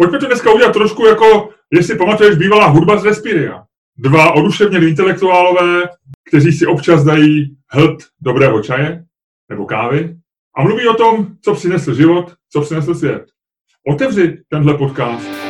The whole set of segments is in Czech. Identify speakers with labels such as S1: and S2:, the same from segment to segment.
S1: pojďme to dneska udělat trošku jako, jestli pamatuješ, bývalá hudba z Respiria. Dva oduševnělí intelektuálové, kteří si občas dají hlad dobrého čaje nebo kávy a mluví o tom, co přinesl život, co přinesl svět. Otevři tenhle podcast.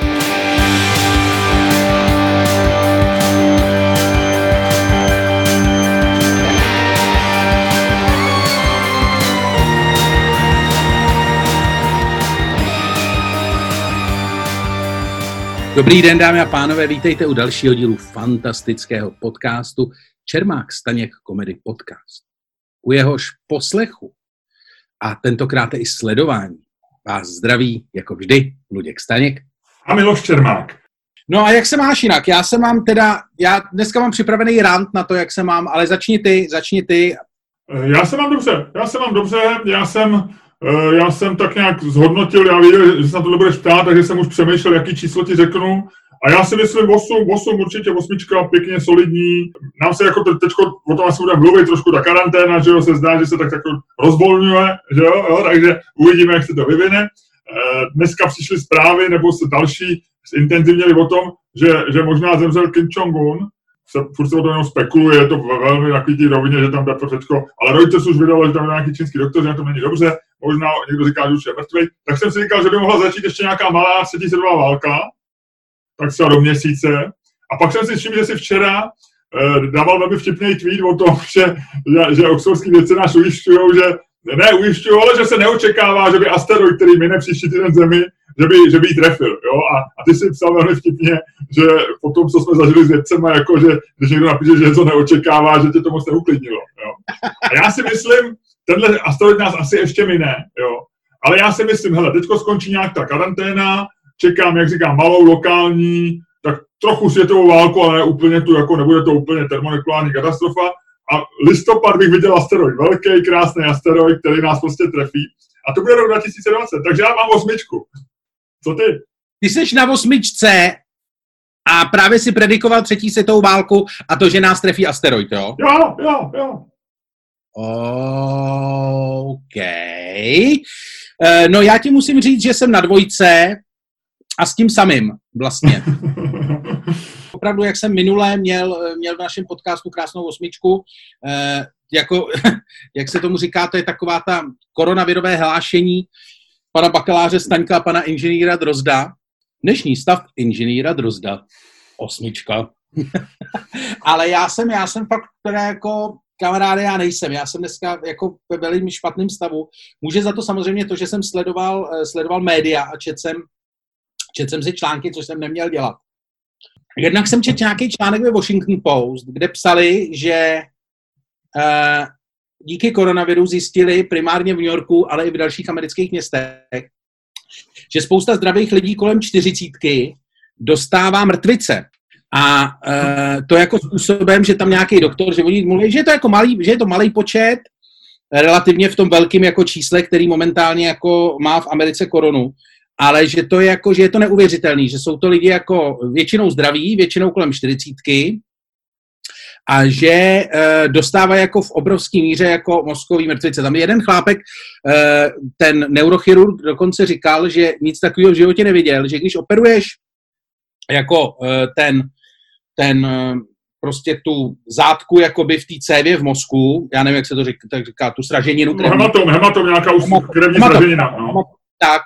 S2: Dobrý den, dámy a pánové, vítejte u dalšího dílu fantastického podcastu Čermák Staněk Komedy Podcast. U jehož poslechu a tentokrát i sledování vás zdraví, jako vždy, Luděk Staněk.
S1: A Miloš Čermák.
S2: No a jak se máš jinak? Já se mám teda, já dneska mám připravený rant na to, jak se mám, ale začni ty, začni ty.
S1: Já se mám dobře, já se mám dobře, já jsem já jsem tak nějak zhodnotil, já věděl, že se na to budeš ptát, takže jsem už přemýšlel, jaký číslo ti řeknu. A já si myslím 8, 8 určitě osmička, pěkně solidní. Nám se jako teď o tom asi budeme mluvit, trošku ta karanténa, že jo, se zdá, že se tak jako rozvolňuje, že jo, jo, takže uvidíme, jak se to vyvine. Eh, dneska přišly zprávy, nebo se další intenzivněli o tom, že, že možná zemřel Kim Jong-un, se, furt se o tom jenom spekuluje, je to velmi takový rovině, že tam jde řečko, ale Reuters už vydal, že tam je nějaký čínský doktor, že na to není dobře, možná někdo říká, že už je mrtvý, tak jsem si říkal, že by mohla začít ještě nějaká malá třetí světová válka, tak třeba do měsíce. A pak jsem si všiml, že si včera eh, dával velmi vtipný tweet o tom, že, že, že oxfordský vědci nás ujišťují, že ne ujišťují, ale že se neočekává, že by asteroid, který mine příští týden Zemi, že by, že by jí trefil. Jo? A, a ty si psal velmi vtipně, že po tom, co jsme zažili s vědcema, jako že když někdo napíše, že něco neočekává, že tě to moc neuklidnilo. Jo? A já si myslím, tenhle asteroid nás asi ještě mine, jo? ale já si myslím, hele, teďko skončí nějak ta karanténa, čekám, jak říkám, malou lokální, tak trochu světovou válku, ale úplně tu, jako nebude to úplně termonekulární katastrofa. A listopad bych viděl asteroid, velký, krásný asteroid, který nás prostě trefí. A to bude rok 2020, takže já mám osmičku. Co ty?
S2: Ty jsi na osmičce a právě si predikoval třetí světovou válku a to, že nás trefí asteroid, jo?
S1: Jo, jo, jo.
S2: OK. Eh, no já ti musím říct, že jsem na dvojce a s tím samým vlastně. Opravdu, jak jsem minulé měl, měl v našem podcastu krásnou osmičku, eh, jako, jak se tomu říká, to je taková ta koronavirové hlášení pana bakaláře Staňka a pana inženýra Drozda. Dnešní stav inženýra Drozda. Osmička. Ale já jsem, já jsem fakt teda jako kamaráde, já nejsem. Já jsem dneska jako ve velmi špatném stavu. Může za to samozřejmě to, že jsem sledoval, eh, sledoval média a četl jsem, četl jsem si články, což jsem neměl dělat. Jednak jsem četl nějaký článek ve Washington Post, kde psali, že uh, díky koronaviru zjistili primárně v New Yorku, ale i v dalších amerických městech, že spousta zdravých lidí kolem čtyřicítky dostává mrtvice. A uh, to jako způsobem, že tam nějaký doktor, že oni mluví, že je to jako malý, že je to malý počet, relativně v tom velkém jako čísle, který momentálně jako má v Americe koronu, ale že to je jako, že je to neuvěřitelný, že jsou to lidi jako většinou zdraví, většinou kolem čtyřicítky, a že e, dostává jako v obrovské míře jako mozkový mrtvice. Tam jeden chlápek, e, ten neurochirurg dokonce říkal, že nic takového v životě neviděl, že když operuješ jako e, ten, ten e, prostě tu zátku jakoby v té cévě v mozku, já nevím, jak se to říká, tak říká tu sraženinu.
S1: Krevní. Hematom, hematom, nějaká už krevní hematom, sraženina. No.
S2: Tak,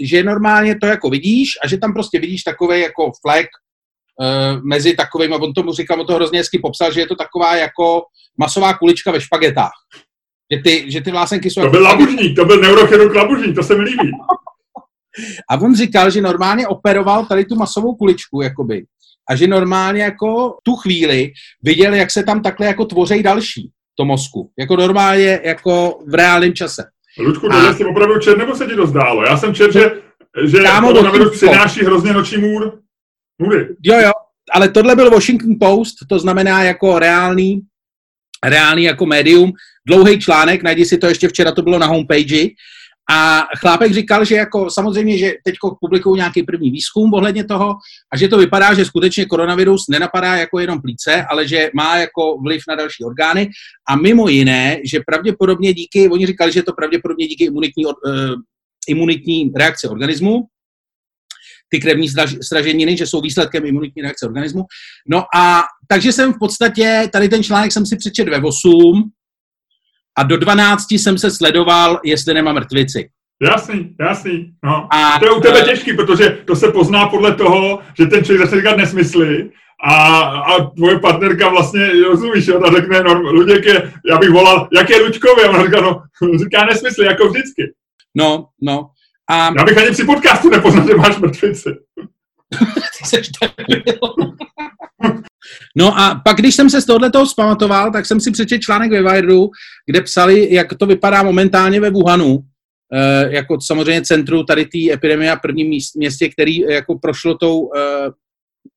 S2: že normálně to jako vidíš a že tam prostě vidíš takový jako flek uh, mezi takovými, on tomu říkal, on to hrozně hezky popsal, že je to taková jako masová kulička ve špagetách. Že ty, že ty vlásenky jsou...
S1: To byl labužník, to byl neurochirurg labužník, to se mi líbí.
S2: A on říkal, že normálně operoval tady tu masovou kuličku, jakoby. A že normálně jako tu chvíli viděl, jak se tam takhle jako tvoří další to mozku. Jako normálně, jako v reálném čase.
S1: Ludku, to a... jsi opravdu čet, nebo se ti to zdálo? Já jsem čet, že, že to přináší hrozně noční můr.
S2: Nudy. Jo, jo, ale tohle byl Washington Post, to znamená jako reálný, reálný jako médium, dlouhý článek, najdi si to ještě včera, to bylo na homepage, a chlápek říkal, že jako samozřejmě, že teď publikují nějaký první výzkum ohledně toho a že to vypadá, že skutečně koronavirus nenapadá jako jenom plíce, ale že má jako vliv na další orgány a mimo jiné, že pravděpodobně díky, oni říkali, že to pravděpodobně díky imunitní, uh, imunitní reakci organismu, ty krevní straženiny, že jsou výsledkem imunitní reakce organismu. No a takže jsem v podstatě, tady ten článek jsem si přečet ve 8 a do 12 jsem se sledoval, jestli nemá mrtvici.
S1: Jasný, jasný. No. A, to je u tebe uh, těžký, protože to se pozná podle toho, že ten člověk zase říkat nesmysly a, a tvoje partnerka vlastně, rozumíš, jo, ta řekne, no, Luděk je, já bych volal, jak je Luďkovi? A ona říká, no, říká nesmysly, jako vždycky.
S2: No, no.
S1: A... Já bych ani při podcastu nepoznal, že máš mrtvici.
S2: Ty seš No a pak, když jsem se z tohohle toho zpamatoval, tak jsem si přečetl článek ve Wiredu, kde psali, jak to vypadá momentálně ve Wuhanu, e, jako samozřejmě centru tady té epidemie a prvním městě, který jako prošlo tou, e,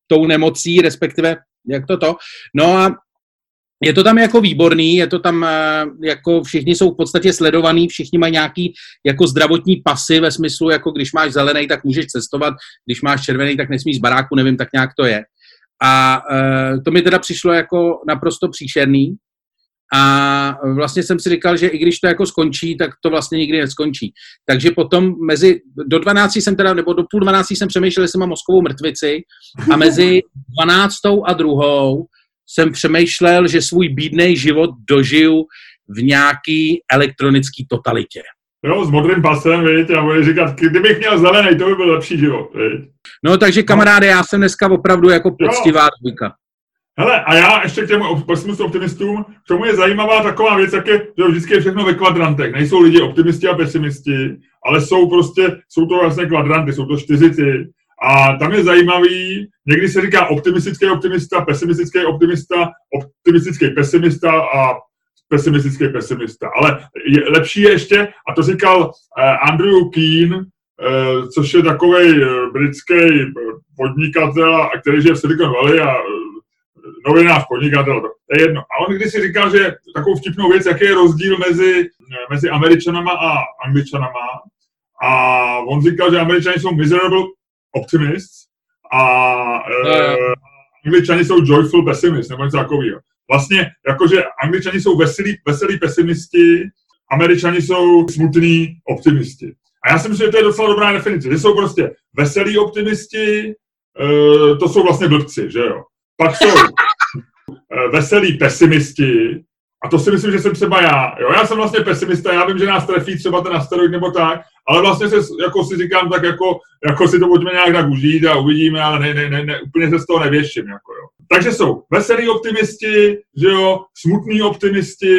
S2: tou nemocí, respektive jak to to. No a je to tam jako výborný, je to tam eh, jako všichni jsou v podstatě sledovaní, všichni mají nějaký jako zdravotní pasy ve smyslu, jako když máš zelený, tak můžeš cestovat, když máš červený, tak nesmíš z baráku, nevím, tak nějak to je. A uh, to mi teda přišlo jako naprosto příšerný. A vlastně jsem si říkal, že i když to jako skončí, tak to vlastně nikdy neskončí. Takže potom mezi, do 12 jsem teda, nebo do půl 12 jsem přemýšlel, jestli mám mozkovou mrtvici a mezi 12 a druhou jsem přemýšlel, že svůj bídný život dožiju v nějaký elektronický totalitě.
S1: Jo, s modrým pasem, viď, a bude říkat, kdybych měl zelený, to by byl lepší život, viď.
S2: No, takže kamaráde, já jsem dneska opravdu jako poctivá dvojka.
S1: Hele, a já ještě k těm optimistům, k tomu je zajímavá taková věc, jak je, že vždycky je všechno ve kvadrantech. Nejsou lidi optimisti a pesimisti, ale jsou prostě, jsou to vlastně kvadranty, jsou to čtyři A tam je zajímavý, někdy se říká optimistický optimista, pesimistický optimista, optimistický pesimista a pesimistický pesimista. Ale je, lepší je ještě, a to říkal uh, Andrew Keen, uh, což je takový uh, britský podnikatel, který žije v Silicon Valley a novinář, podnikatel, to je jedno. A on když si říkal, že takovou vtipnou věc, jaký je rozdíl mezi, mezi Američanama a Angličanama. A on říkal, že Američani jsou miserable optimists a e, Angličani jsou joyful pessimists, nebo něco takového. Vlastně, jakože Angličani jsou veselí, veselí pesimisti, Američani jsou smutní optimisti. A já si myslím, že to je docela dobrá definice, že jsou prostě veselí optimisti, e, to jsou vlastně blbci, že jo. Pak jsou eh, veselí pesimisti, a to si myslím, že jsem třeba já. Jo, já jsem vlastně pesimista, já vím, že nás trefí třeba ten asteroid nebo tak, ale vlastně se, jako si říkám, tak jako, jako si to pojďme nějak tak užít a uvidíme, ale ne, ne, ne, ne úplně se z toho nevěším. Jako jo. Takže jsou veselí optimisti, že jo, smutní optimisti,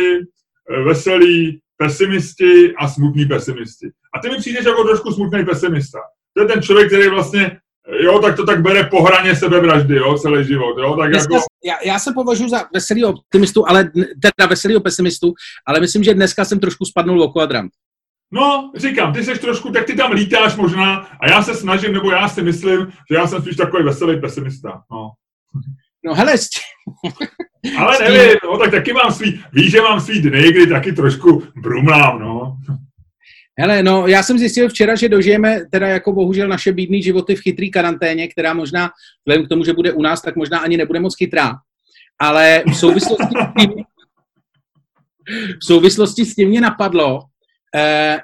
S1: eh, veselí pesimisti a smutní pesimisti. A ty mi přijdeš jako trošku smutný pesimista. To je ten člověk, který vlastně jo, tak to tak bere po hraně sebevraždy, jo, celý život, jo, tak
S2: dneska,
S1: jako...
S2: já, já se považuji za veselý optimistu, ale, teda veselý pesimistu, ale myslím, že dneska jsem trošku spadnul o kvadrant.
S1: No, říkám, ty seš trošku, tak ty tam lítáš možná a já se snažím, nebo já si myslím, že já jsem spíš takový veselý pesimista, no.
S2: No hele,
S1: Ale nevím, no, tak taky mám svý, víš, že mám svý dny, kdy taky trošku brumlám, no.
S2: Hele, no já jsem zjistil včera, že dožijeme teda jako bohužel naše bídné životy v chytrý karanténě, která možná, vzhledem k tomu, že bude u nás, tak možná ani nebude moc chytrá. Ale v souvislosti s tím, v souvislosti s tím mě napadlo, eh,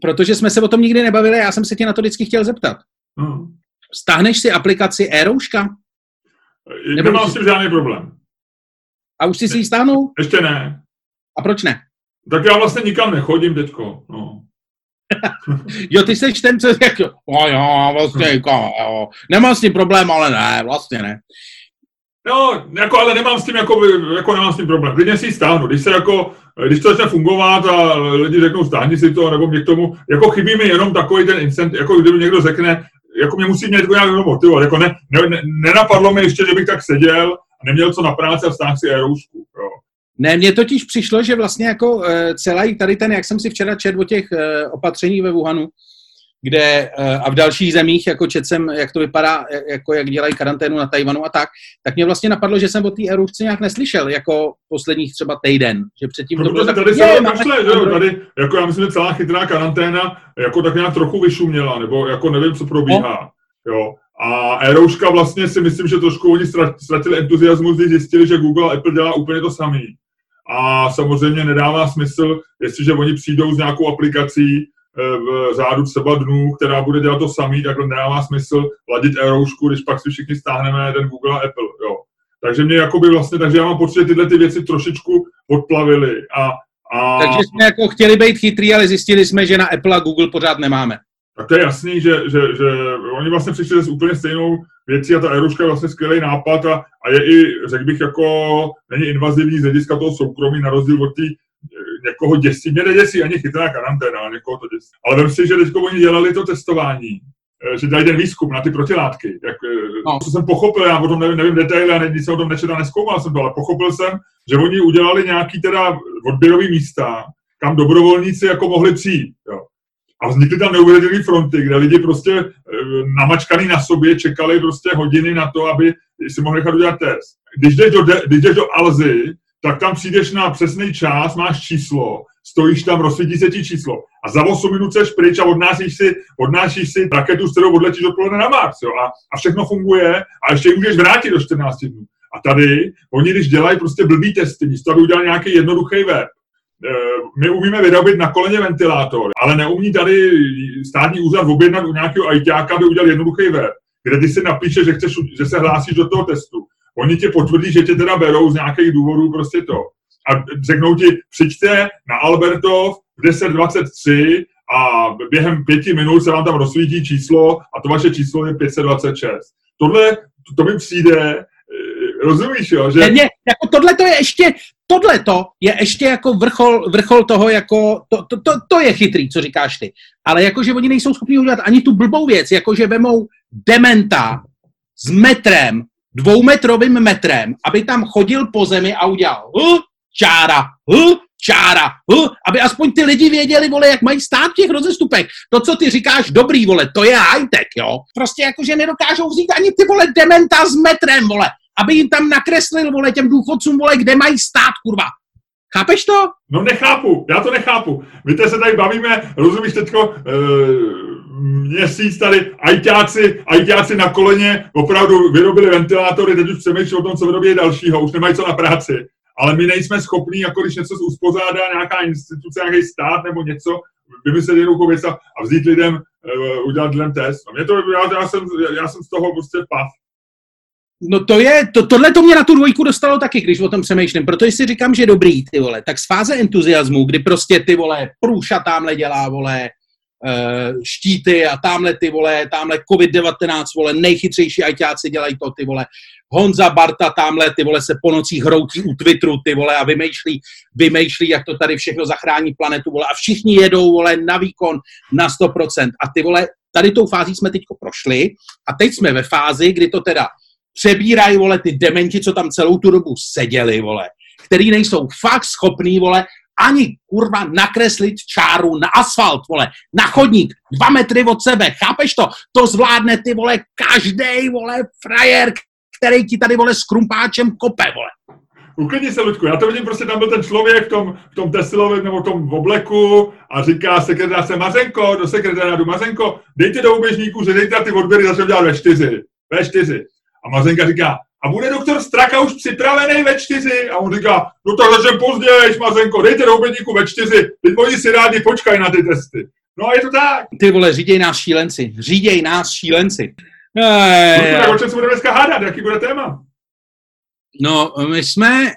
S2: protože jsme se o tom nikdy nebavili, já jsem se tě na to vždycky chtěl zeptat. Hmm. Stáhneš si aplikaci e-rouška?
S1: Nemám s tím žádný problém.
S2: A už jsi si ji stáhnul?
S1: Ještě ne.
S2: A proč ne?
S1: Tak já vlastně nikam nechodím teďko. No.
S2: jo, ty jsi ten, co řekl, no jo, vlastně, jako, jo. nemám s tím problém, ale ne, vlastně ne.
S1: No, jako, ale nemám s tím, jako, jako nemám s tím problém. Klidně si ji stáhnu. Když se jako, když to začne fungovat a lidi řeknou, stáhni si to, nebo mě k tomu, jako chybí mi jenom takový ten incent, jako kdyby někdo řekne, jako mě musí mě jako nějak motivovat. Jako ne, ne, nenapadlo mi ještě, že bych tak seděl a neměl co na práci a stáhl si e-roušku. Jo.
S2: Ne, mně totiž přišlo, že vlastně jako uh, celý tady ten, jak jsem si včera četl o těch uh, opatření ve Wuhanu, kde uh, a v dalších zemích, jako čet jsem, jak to vypadá, jako jak dělají karanténu na Tajvanu a tak, tak mě vlastně napadlo, že jsem o té erupci nějak neslyšel, jako posledních třeba týden, že předtím to bylo
S1: tak, tady se kašle, že jo, tady, jako já myslím, že celá chytrá karanténa jako tak nějak trochu vyšuměla, nebo jako nevím, co probíhá, no. jo. A Erouška vlastně si myslím, že trošku oni ztratili entuziasmus, když zjistili, že Google a Apple dělá úplně to samý a samozřejmě nedává smysl, jestliže oni přijdou s nějakou aplikací, v řádu třeba dnů, která bude dělat to samý, tak nedává smysl ladit e když pak si všichni stáhneme ten Google a Apple. Jo. Takže mě jakoby vlastně, takže já mám pocit, že tyhle ty věci trošičku odplavily a a...
S2: Takže jsme jako chtěli být chytrý, ale zjistili jsme, že na Apple a Google pořád nemáme.
S1: Tak to je jasný, že, že, že oni vlastně přišli s úplně stejnou věcí a ta Aeruška je vlastně skvělý nápad a, a je i, řekl bych, jako není invazivní z hlediska toho soukromí, na rozdíl od té někoho děsí. Mě neděsí ani chytrá karanténa, ale někoho to děsí. Ale vem si, že teď oni dělali to testování, eh, že dají ten výzkum na ty protilátky. Jak, eh, no. Co jsem pochopil, já o tom nevím, nevím detaily a nic jsem o tom nečetl, neskoumal jsem to, ale pochopil jsem, že oni udělali nějaký teda odběrový místa, kam dobrovolníci jako mohli přijít. Jo. A vznikly tam neuvěřitelné fronty, kde lidi prostě e, namačkaný na sobě čekali prostě hodiny na to, aby si mohli nechat udělat test. Když jdeš do, de, když jdeš do Alzy, tak tam přijdeš na přesný čas, máš číslo, stojíš tam, rozsvítí se ti číslo a za 8 minut seš pryč a odnášíš si, odnášíš si raketu, s kterou odletíš odpoledne na Mars. Jo? A, a všechno funguje a ještě ji můžeš vrátit do 14 dnů. A tady, oni když dělají prostě blbý testy, místo aby udělali nějaký jednoduchý web, eh, my umíme vyrobit na koleně ventilátor, ale neumí tady státní úřad objednat u nějakého ITáka, aby udělal jednoduchý web, kde ty si napíše, že, chceš, že se hlásíš do toho testu. Oni ti potvrdí, že tě teda berou z nějakých důvodů prostě to. A řeknou ti, přijďte na Albertov v 10.23 a během pěti minut se vám tam rozsvítí číslo a to vaše číslo je 526. Tohle, to, to mi přijde, rozumíš, jo? Že...
S2: Ne, jako tohle to je ještě, tohle to je ještě jako vrchol, vrchol toho, jako, to, to, to, to, je chytrý, co říkáš ty. Ale jakože oni nejsou schopni udělat ani tu blbou věc, jakože vemou dementa s metrem, dvoumetrovým metrem, aby tam chodil po zemi a udělal uh, čára, uh, čára, uh, aby aspoň ty lidi věděli, vole, jak mají stát v těch rozestupech. To, co ty říkáš, dobrý, vole, to je high-tech, jo. Prostě jakože nedokážou vzít ani ty, vole, dementa s metrem, vole aby jim tam nakreslil, vole, těm důchodcům, vole, kde mají stát, kurva. Chápeš to?
S1: No nechápu, já to nechápu. My te se tady bavíme, rozumíš teďko, e, měsíc tady, ajťáci, ajťáci na koleně opravdu vyrobili ventilátory, teď už přemýšlí o tom, co vyrobí dalšího, už nemají co na práci. Ale my nejsme schopní, jako když něco uspořádá nějaká instituce, nějaký stát nebo něco, vymyslet jednoduchou věc a vzít lidem, e, udělat lidem test. A mě to, já, já, jsem, já jsem z toho prostě pav.
S2: No to je, to, tohle to mě na tu dvojku dostalo taky, když o tom přemýšlím, protože si říkám, že dobrý, ty vole, tak z fáze entuziasmu, kdy prostě ty vole, průša tamhle dělá, vole, uh, štíty a tamhle ty vole, tamhle COVID-19, vole, nejchytřejší ajťáci dělají to, ty vole, Honza Barta tamhle, ty vole, se po nocích hroutí u Twitteru, ty vole, a vymýšlí, vymýšlí, jak to tady všechno zachrání planetu, vole, a všichni jedou, vole, na výkon na 100%. A ty vole, tady tou fází jsme teďko prošli a teď jsme ve fázi, kdy to teda přebírají, vole, ty dementi, co tam celou tu dobu seděli, vole, který nejsou fakt schopný, vole, ani kurva nakreslit čáru na asfalt, vole, na chodník, dva metry od sebe, chápeš to? To zvládne ty, vole, každý, vole, frajer, který ti tady, vole, s krumpáčem kope, vole.
S1: Uklidni se, Ludku, já to vidím, prostě tam byl ten člověk v tom, v tom tesilovém nebo v tom obleku a říká sekretářce Mařenko, do sekretářu Mařenko, dejte do uběžníku, že dejte ty odběry zase dělat ve čtyři. Ve čtyři. A Mazenka říká, a bude doktor Straka už připravený ve čtyři? A on říká, no tak začnem později, Mazenko, dejte do obědníku ve čtyři, teď oni si rádi počkají na ty testy. No a je to tak.
S2: Ty vole, říděj nás šílenci, říděj nás šílenci.
S1: No, tak o čem se budeme dneska hádat, jaký bude téma?
S2: No, my jsme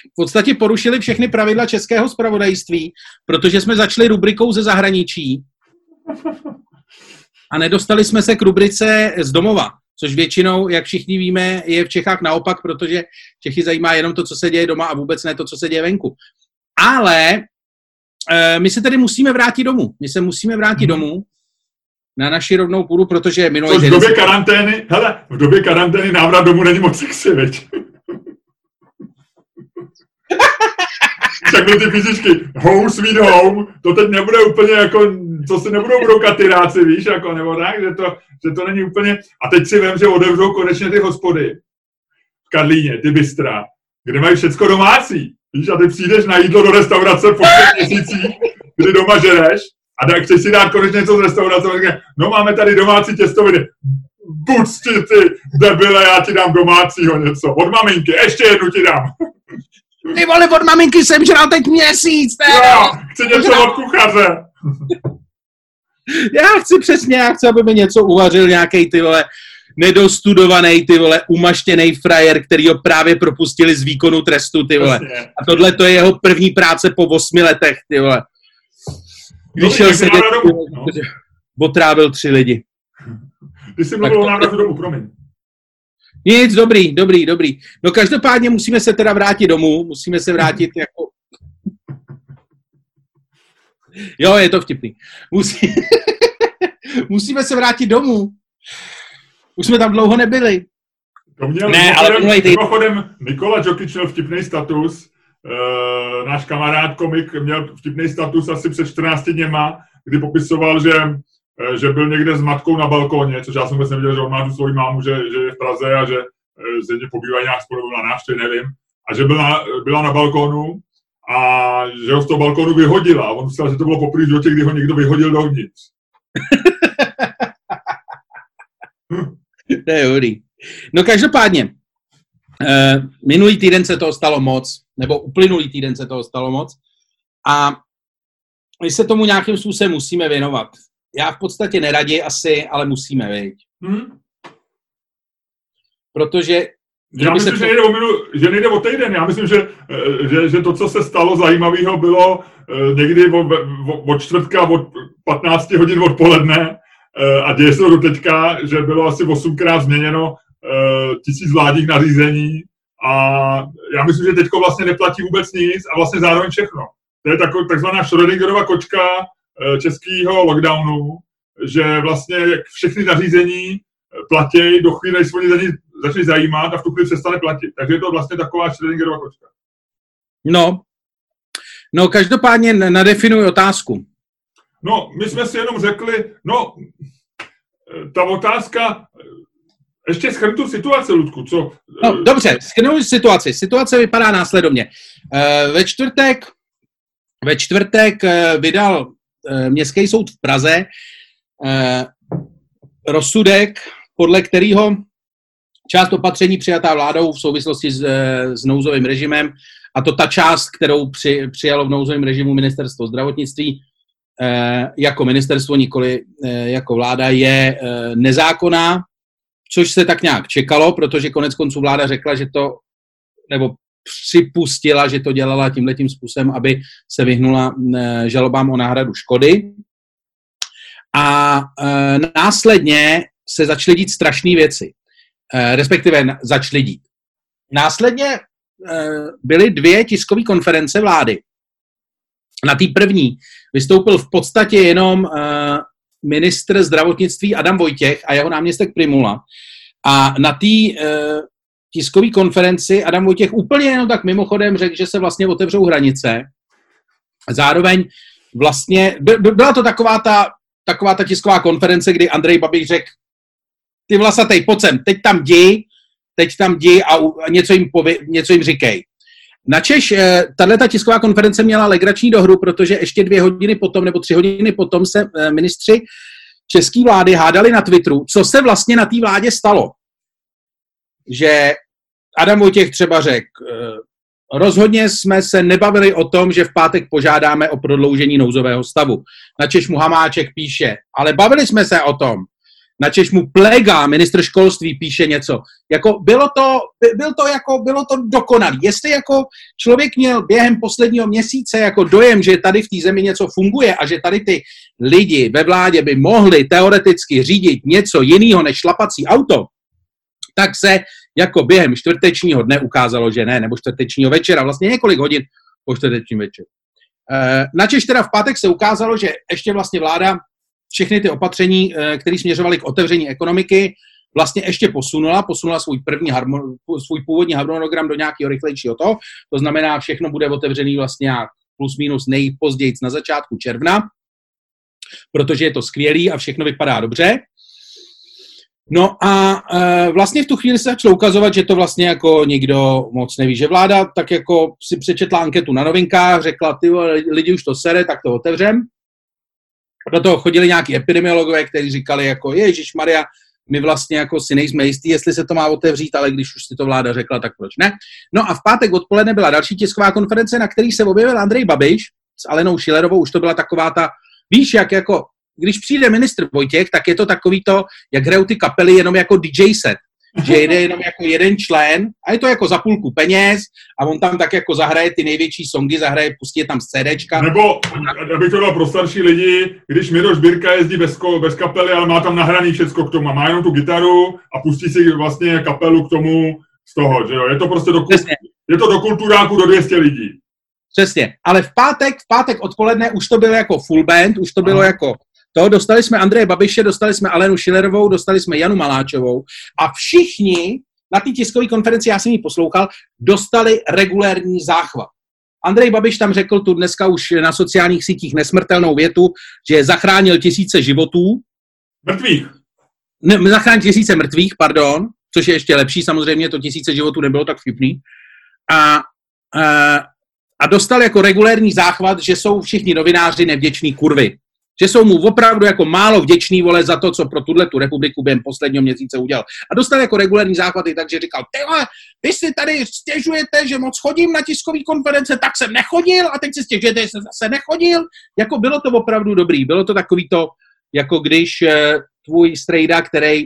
S2: v podstatě porušili všechny pravidla českého spravodajství, protože jsme začali rubrikou ze zahraničí a nedostali jsme se k rubrice z domova což většinou, jak všichni víme, je v Čechách naopak, protože Čechy zajímá jenom to, co se děje doma a vůbec ne to, co se děje venku. Ale e, my se tedy musíme vrátit domů. My se musíme vrátit hmm. domů na naši rovnou půdu, protože minulý
S1: v době karantény, hele, v době karantény návrat domů není moc sexy, veď? tak ty fyzičky, home sweet home, to teď nebude úplně jako, co si nebudou brokat ty ráci, víš, jako, nebo tak, že to, že to není úplně, a teď si vím, že otevřou konečně ty hospody v Karlíně, ty bystra, kde mají všecko domácí, víš, a ty přijdeš na jídlo do restaurace po měsících, kdy doma žereš, a tak chceš si dát konečně něco z restaurace, a no máme tady domácí těstoviny, buď ty debile, já ti dám domácího něco, od maminky, ještě jednu ti dám.
S2: Ty vole, od maminky jsem žral teď měsíc,
S1: ne? Jo, chci něco od kuchaře.
S2: Já chci přesně, já chci, aby mi něco uvařil nějaký ty vole nedostudovaný, ty vole, umaštěný frajer, který ho právě propustili z výkonu trestu, ty vole. A tohle to je jeho první práce po osmi letech, ty vole. Vyšel se no. otrávil tři lidi.
S1: Ty jsi mluvil o návratu domů, promiň.
S2: Nic, dobrý, dobrý, dobrý. No každopádně musíme se teda vrátit domů, musíme se vrátit jako... Jo, je to vtipný. Musí... musíme se vrátit domů. Už jsme tam dlouho nebyli.
S1: To měl ne, ale mimochodem Nikola Jokic měl vtipný status, e, náš kamarád komik měl vtipný status asi před 14 dněma, kdy popisoval, že, že byl někde s matkou na balkóně, což já jsem vůbec nevěděl, že on má tu svoji mámu, že, že je v Praze a že zřejmě pobývají nějak spolu na návštěvě, nevím. A že byla, byla na balkónu a že ho z toho balkónu vyhodila. A on myslel, že to bylo poprvé v životě, kdy ho někdo vyhodil dovnitř.
S2: to je dobrý. No každopádně, uh, minulý týden se toho stalo moc, nebo uplynulý týden se toho stalo moc a my se tomu nějakým způsobem musíme věnovat. Já v podstatě neradě asi, ale musíme, vědět. Hmm. Protože
S1: já myslím, že, nejde o minu, že nejde o týden. Já myslím, že, že, že to, co se stalo zajímavého, bylo eh, někdy od, od čtvrtka od 15 hodin odpoledne Eh, a děje se to do teďka, že bylo asi osmkrát změněno eh, tisíc vládních nařízení a já myslím, že teďko vlastně neplatí vůbec nic a vlastně zároveň všechno. To je taková takzvaná Schrödingerova kočka českého lockdownu, že vlastně všechny nařízení platí do chvíle, než se za ní začne zajímat a v tu chvíli přestane platit. Takže je to vlastně taková Schrödingerova kočka.
S2: No, no každopádně nadefinuj otázku.
S1: No, my jsme si jenom řekli, no, ta otázka, ještě schrnu tu situaci, Ludku, co?
S2: No, dobře, schrnu situaci. Situace vypadá následovně. Eh, ve čtvrtek, ve čtvrtek eh, vydal eh, Městský soud v Praze rozsudek, podle kterého část opatření přijatá vládou v souvislosti s, s nouzovým režimem, a to ta část, kterou při, přijalo v nouzovém režimu ministerstvo zdravotnictví, Eh, jako ministerstvo, nikoli eh, jako vláda, je eh, nezákonná, což se tak nějak čekalo, protože konec konců vláda řekla, že to, nebo připustila, že to dělala tímhle tím způsobem, aby se vyhnula žalobám o náhradu škody. A následně se začaly dít strašné věci, respektive začaly dít. Následně byly dvě tiskové konference vlády. Na té první vystoupil v podstatě jenom ministr zdravotnictví Adam Vojtěch a jeho náměstek Primula. A na té tiskové konferenci Adam Vojtěch úplně jenom tak mimochodem řekl, že se vlastně otevřou hranice. Zároveň vlastně, by, byla to taková ta, taková ta tisková konference, kdy Andrej Babiš řekl, ty vlasatej, pojď sem, teď tam jdi, teď tam jdi a, něco, jim pově, něco jim říkej. Načež eh, tahle tisková konference měla legrační dohru, protože ještě dvě hodiny potom nebo tři hodiny potom se eh, ministři české vlády hádali na Twitteru, co se vlastně na té vládě stalo. Že Adam Vojtěch třeba řekl, eh, rozhodně jsme se nebavili o tom, že v pátek požádáme o prodloužení nouzového stavu. Načež mu Hamáček píše, ale bavili jsme se o tom, načež mu plega, ministr školství, píše něco. Jako bylo to, byl to jako, bylo to dokonalý. Jestli jako člověk měl během posledního měsíce jako dojem, že tady v té zemi něco funguje a že tady ty lidi ve vládě by mohli teoreticky řídit něco jiného než šlapací auto, tak se jako během čtvrtečního dne ukázalo, že ne, nebo čtvrtečního večera, vlastně několik hodin po čtvrtečním večeru. E, načež teda v pátek se ukázalo, že ještě vlastně vláda všechny ty opatření, eh, které směřovaly k otevření ekonomiky, vlastně ještě posunula, posunula svůj první harmon, svůj původní harmonogram do nějakého rychlejšího toho. To znamená, všechno bude otevřený vlastně plus minus nejpozději na začátku června, protože je to skvělý a všechno vypadá dobře. No a e, vlastně v tu chvíli se začalo ukazovat, že to vlastně jako nikdo moc neví, že vláda tak jako si přečetla anketu na novinkách, řekla, ty lidi už to sere, tak to otevřem do toho chodili nějaký epidemiologové, kteří říkali jako Ježíš Maria, my vlastně jako si nejsme jistí, jestli se to má otevřít, ale když už si to vláda řekla, tak proč ne? No a v pátek odpoledne byla další tisková konference, na který se objevil Andrej Babiš s Alenou Šilerovou, už to byla taková ta, víš, jak jako když přijde ministr Vojtěch, tak je to takový to, jak hrajou ty kapely jenom jako DJ set že jde jenom jako jeden člen a je to jako za půlku peněz a on tam tak jako zahraje ty největší songy, zahraje, pustí tam z CDčka.
S1: Nebo, aby to dal pro starší lidi, když Miroš Birka jezdí bez, bez kapely, ale má tam nahraný všecko k tomu, má jenom tu gitaru a pustí si vlastně kapelu k tomu z toho, že jo, je to prostě do, je to do kulturáku do 200 lidí.
S2: Přesně, ale v pátek, v pátek odpoledne už to bylo jako full band, už to bylo Aha. jako to dostali jsme Andreje Babiše, dostali jsme Alenu Schillerovou, dostali jsme Janu Maláčovou a všichni na té tiskové konferenci, já jsem ji poslouchal, dostali regulérní záchvat. Andrej Babiš tam řekl tu dneska už na sociálních sítích nesmrtelnou větu, že zachránil tisíce životů.
S1: Mrtvých.
S2: Ne, zachránil tisíce mrtvých, pardon, což je ještě lepší, samozřejmě to tisíce životů nebylo tak vtipný. A, a, a dostal jako regulérní záchvat, že jsou všichni novináři nevděční kurvy že jsou mu opravdu jako málo vděční vole za to, co pro tuhle tu republiku během posledního měsíce udělal. A dostal jako regulární základy, takže říkal, tyhle, vy si tady stěžujete, že moc chodím na tiskové konference, tak jsem nechodil a teď si stěžujete, že jsem zase nechodil. Jako bylo to opravdu dobrý, bylo to takový to, jako když eh, tvůj strejda, který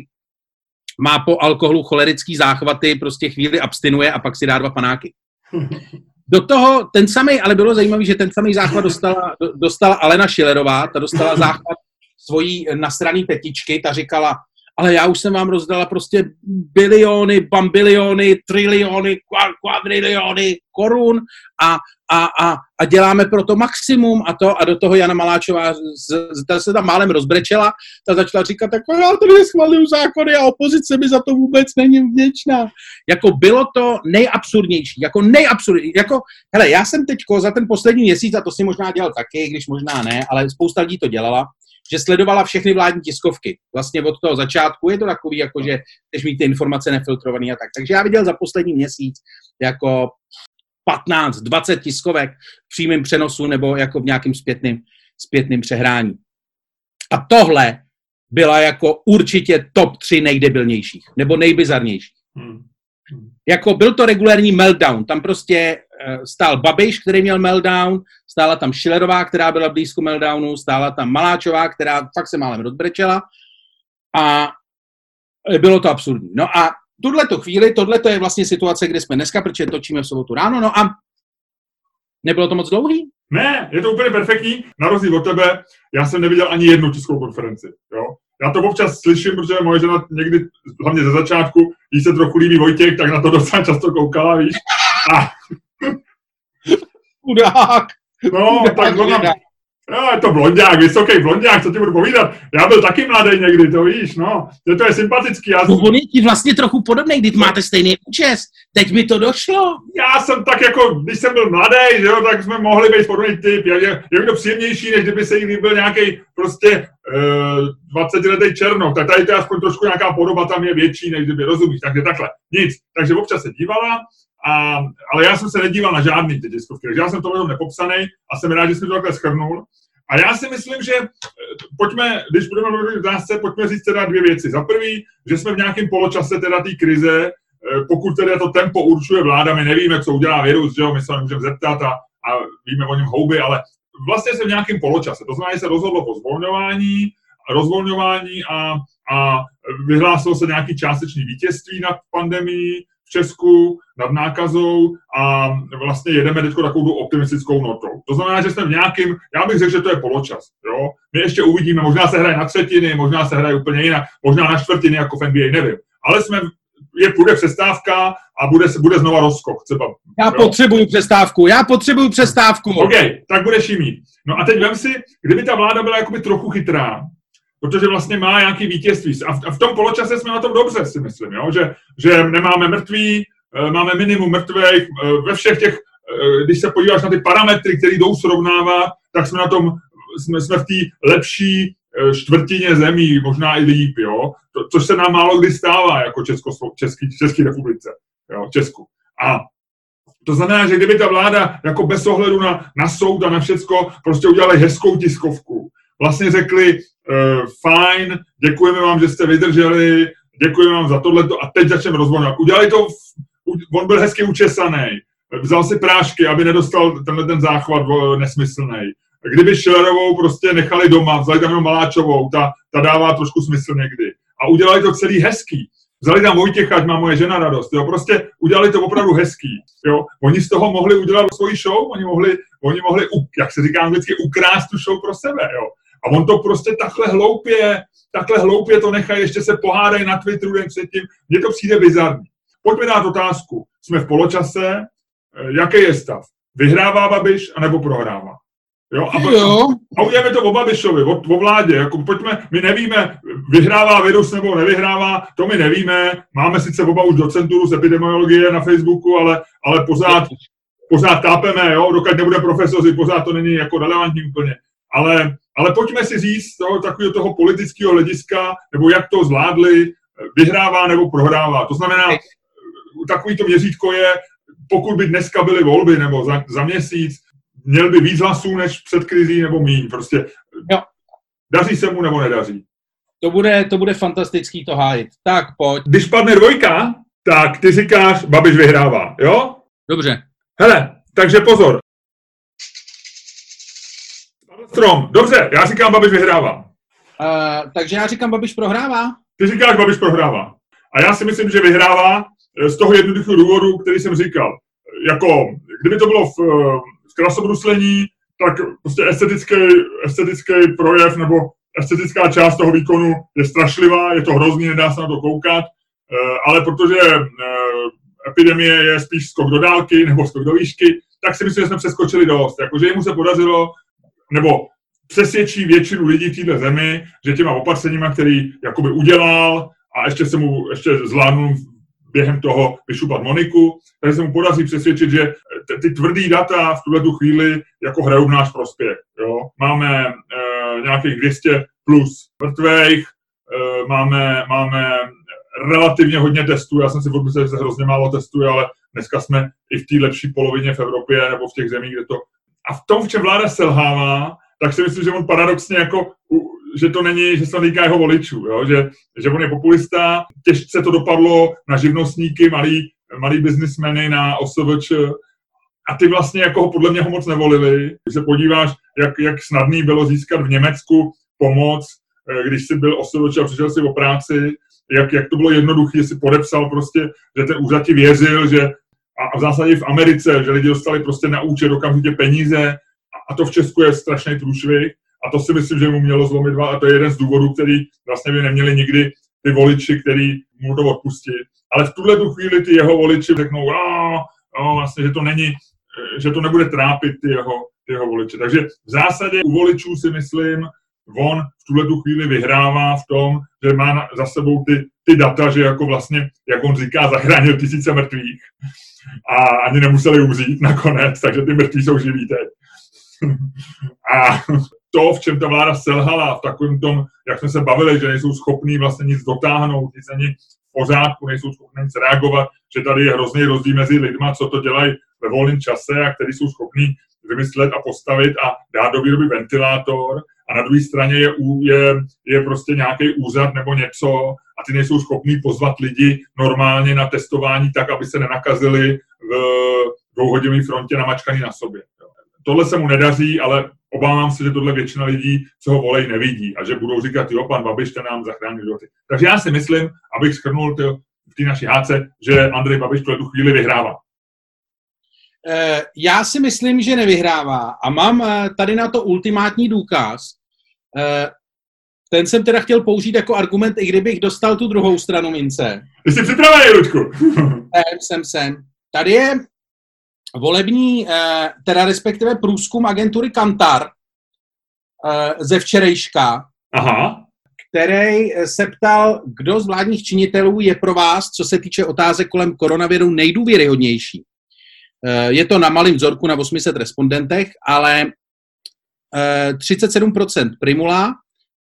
S2: má po alkoholu cholerický záchvaty, prostě chvíli abstinuje a pak si dá dva panáky. Do toho ten samý, ale bylo zajímavé, že ten samý záchvat dostala, dostala Alena Šilerová, ta dostala záchvat svojí nasraný petičky, ta říkala, ale já už jsem vám rozdala prostě biliony, bambiliony, triliony, kvadriliony korun a, a, a, a děláme pro to maximum a to a do toho Jana Maláčová z, ta se tam málem rozbrečela, ta začala říkat, tak já tady schvaluju zákony a opozice mi za to vůbec není vděčná. Jako bylo to nejabsurdnější, jako nejabsurdnější, jako, hele, já jsem teďko za ten poslední měsíc, a to si možná dělal taky, když možná ne, ale spousta lidí to dělala, že sledovala všechny vládní tiskovky. Vlastně od toho začátku je to takový, jako že chceš mít ty informace nefiltrované a tak. Takže já viděl za poslední měsíc jako 15, 20 tiskovek v přímém přenosu nebo jako v nějakém zpětným, zpětným přehrání. A tohle byla jako určitě top 3 nejdebilnějších, nebo nejbizarnějších. Hmm. Jako byl to regulární meltdown. Tam prostě stál Babiš, který měl meltdown, stála tam Schillerová, která byla blízko meltdownu, stála tam Maláčová, která fakt se málem rozbrečela a bylo to absurdní. No a tuhle to chvíli, tohle to je vlastně situace, kde jsme dneska, protože točíme v sobotu ráno, no a nebylo to moc dlouhý?
S1: Ne, je to úplně perfektní. Na rozdíl od tebe, já jsem neviděl ani jednu tiskovou konferenci. Jo? Já to občas slyším, protože moje žena někdy, hlavně ze začátku, když se trochu líbí Vojtěch, tak na to docela často koukala, víš. A...
S2: Chudák.
S1: No, tak ona, No, je to blondák, vysoký blondák, co ti budu povídat. Já byl taky mladý někdy, to víš, no. Že to je sympatický. Já
S2: no, on je ti vlastně trochu podobný, když máte stejný účes. Teď mi to došlo.
S1: Já jsem tak jako, když jsem byl mladý, že jo, tak jsme mohli být podobný typ. Je, je, je to příjemnější, než kdyby se jí líbil nějaký prostě uh, eh, 20-letý černok. Tak tady to je aspoň trošku nějaká podoba tam je větší, než kdyby rozumíš. Takže takhle, nic. Takže občas se dívala, a, ale já jsem se nedíval na žádný ty tiskovky, takže já jsem to jenom nepopsaný a jsem rád, že jsem to takhle schrnul. A já si myslím, že eh, pojďme, když budeme mluvit v dásce, pojďme říct teda dvě věci. Za prvý, že jsme v nějakém poločase teda té krize, eh, pokud teda to tempo určuje vláda, my nevíme, co udělá virus, že jo, my se můžeme zeptat a, a víme o něm houby, ale vlastně jsme v nějakém poločase. To znamená, že se rozhodlo o zvolňování, rozvolňování a, a vyhlásilo se nějaký částečný vítězství nad pandemí, v Česku nad nákazou a vlastně jedeme teď takovou optimistickou notou. To znamená, že jsme v nějakým, já bych řekl, že to je poločas. Jo? My ještě uvidíme, možná se hraje na třetiny, možná se hraje úplně jinak, možná na čtvrtiny jako v NBA, nevím. Ale jsme, je, bude přestávka a bude, bude znova rozskok. Třeba,
S2: já jo? potřebuju přestávku, já potřebuju přestávku.
S1: OK, tak budeš jí mít. No a teď vem si, kdyby ta vláda byla jakoby trochu chytrá, protože vlastně má nějaký vítězství. A v, tom poločase jsme na tom dobře, si myslím, jo? Že, že nemáme mrtví, eh, máme minimum mrtvých, eh, ve všech těch, eh, když se podíváš na ty parametry, které jdou srovnávat, tak jsme na tom, jsme, jsme v té lepší čtvrtině zemí, možná i líp, jo? To, což se nám málo kdy stává jako Česko, Český, České republice, jo? Česku. A to znamená, že kdyby ta vláda jako bez ohledu na, na soud a na všecko prostě udělali hezkou tiskovku, vlastně řekli, uh, fajn, děkujeme vám, že jste vydrželi, děkujeme vám za tohleto a teď začneme rozvolňovat. Udělali to, on byl hezky učesaný, vzal si prášky, aby nedostal tenhle ten záchvat nesmyslný. kdyby Schillerovou prostě nechali doma, vzali tam jenom Maláčovou, ta, ta dává trošku smysl někdy. A udělali to celý hezký. Vzali tam Vojtěcha, ať má moje žena radost. Jo? Prostě udělali to opravdu hezký. Jo? Oni z toho mohli udělat svoji show, oni mohli, oni mohli jak se říká vždycky, ukrást tu show pro sebe. Jo? A on to prostě takhle hloupě, takhle hloupě to nechají, ještě se pohádají na Twitteru den předtím. Mně to přijde bizarní. Pojďme dát otázku. Jsme v poločase, eh, jaký je stav? Vyhrává Babiš, anebo prohrává?
S2: Jo, a, jo.
S1: a uděláme to o Babišovi, o, o vládě. Jako pojďme, my nevíme, vyhrává virus nebo nevyhrává, to my nevíme. Máme sice oba už docenturu z epidemiologie na Facebooku, ale, ale pořád, pořád tápeme, jo? dokud nebude profesoři, pořád to není jako relevantní úplně. Ale, ale pojďme si říct z toho takového toho politického hlediska, nebo jak to zvládli, vyhrává nebo prohrává. To znamená, takový to měřítko je, pokud by dneska byly volby nebo za, za měsíc, měl by víc hlasů než před krizí nebo míň. Prostě jo. daří se mu nebo nedaří.
S2: To bude, to bude fantastický to hájit. Tak, pojď.
S1: Když padne dvojka, tak ty říkáš, Babiš vyhrává, jo?
S2: Dobře.
S1: Hele, takže pozor. Strom. Dobře, já říkám, Babiš vyhrává.
S2: Uh, takže já říkám, Babiš prohrává.
S1: Ty říkáš, Babiš prohrává. A já si myslím, že vyhrává eh, z toho jednoduchého důvodu, který jsem říkal. Jako, kdyby to bylo v, eh, v krasobruslení, tak prostě estetický, estetický projev nebo estetická část toho výkonu je strašlivá, je to hrozný, nedá se na to koukat, ale protože epidemie je spíš skok do dálky nebo skok do výšky, tak si myslím, že jsme přeskočili dost. Jakože jemu se podařilo, nebo přesvědčí většinu lidí v této zemi, že těma opatřeníma, který jakoby udělal a ještě se mu ještě zvládnul během toho vyšupat Moniku, takže se mu podaří přesvědčit, že ty tvrdý data v tuhle chvíli jako hrajou v náš prospěch. Jo? Máme e, nějakých 200 plus mrtvých, e, máme, máme relativně hodně testů, já jsem si myslel, že se hrozně málo testuje, ale dneska jsme i v té lepší polovině v Evropě nebo v těch zemích, kde to... A v tom, v čem vláda selhává, tak si myslím, že on paradoxně jako, že to není, že se týká jeho voličů, jo? Že, že on je populista, těžce to dopadlo na živnostníky, malý, malý biznismeny, na OSVČ, a ty vlastně jako ho podle mě ho moc nevolili. Když se podíváš, jak, jak snadný bylo získat v Německu pomoc, eh, když jsi byl OSVČ a přišel si o práci, jak, jak to bylo jednoduché, si podepsal prostě, že ten úřad ti věřil, že a v zásadě v Americe, že lidi dostali prostě na účet okamžitě peníze a to v Česku je strašný průšvih a to si myslím, že mu mělo zlomit dva a to je jeden z důvodů, který vlastně by neměli nikdy ty voliči, který mu to odpustí. Ale v tuhle tu chvíli ty jeho voliči řeknou, a, a, vlastně, že to není, že to nebude trápit ty jeho, ty jeho voliče. Takže v zásadě u voličů si myslím, on v tuhle tu chvíli vyhrává v tom, že má za sebou ty, ty data, že jako vlastně, jak on říká, zachránil tisíce mrtvých a ani nemuseli umřít nakonec, takže ty mrtví jsou živí teď. A to, v čem ta vláda selhala, v takovém tom, jak jsme se bavili, že nejsou schopní vlastně nic dotáhnout, nic ani v pořádku, nejsou schopní nic reagovat, že tady je hrozný rozdíl mezi lidma, co to dělají ve volném čase a kteří jsou schopní vymyslet a postavit a dát do výroby ventilátor a na druhé straně je, je, je prostě nějaký úřad nebo něco a ty nejsou schopní pozvat lidi normálně na testování tak, aby se nenakazili v dvouhodinové frontě namačkaný na sobě tohle se mu nedaří, ale obávám se, že tohle většina lidí, co ho volej, nevidí a že budou říkat, jo, pan Babiš, ten nám zachrání životy. Takže já si myslím, abych schrnul v té naší háce, že Andrej Babiš v tu chvíli vyhrává.
S2: Eh, já si myslím, že nevyhrává a mám eh, tady na to ultimátní důkaz. Ten jsem teda chtěl použít jako argument, i kdybych dostal tu druhou stranu mince.
S1: Jsi připravený, Ludku?
S2: jsem, jsem, jsem. Tady je volební, eh, teda respektive průzkum agentury Kantar eh, ze včerejška,
S1: Aha.
S2: který se ptal, kdo z vládních činitelů je pro vás, co se týče otázek kolem koronaviru, nejdůvěryhodnější. Eh, je to na malém vzorku na 800 respondentech, ale 37% Primula,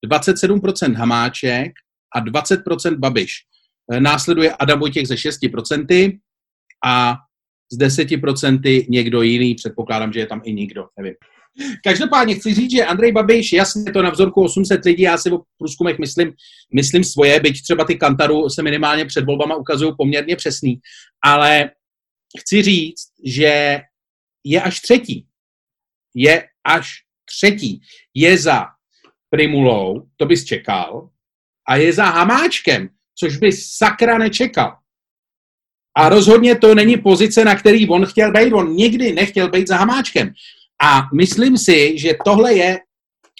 S2: 27% Hamáček a 20% Babiš. Následuje Adam Vojtěch ze 6% a z 10% někdo jiný, předpokládám, že je tam i nikdo, nevím. Každopádně chci říct, že Andrej Babiš, jasně to na vzorku 800 lidí, já si o průzkumech myslím, myslím svoje, byť třeba ty kantaru se minimálně před volbama ukazují poměrně přesný, ale chci říct, že je až třetí. Je až Třetí je za Primulou, to bys čekal, a je za Hamáčkem, což bys sakra nečekal. A rozhodně to není pozice, na který on chtěl být. On nikdy nechtěl být za Hamáčkem. A myslím si, že tohle je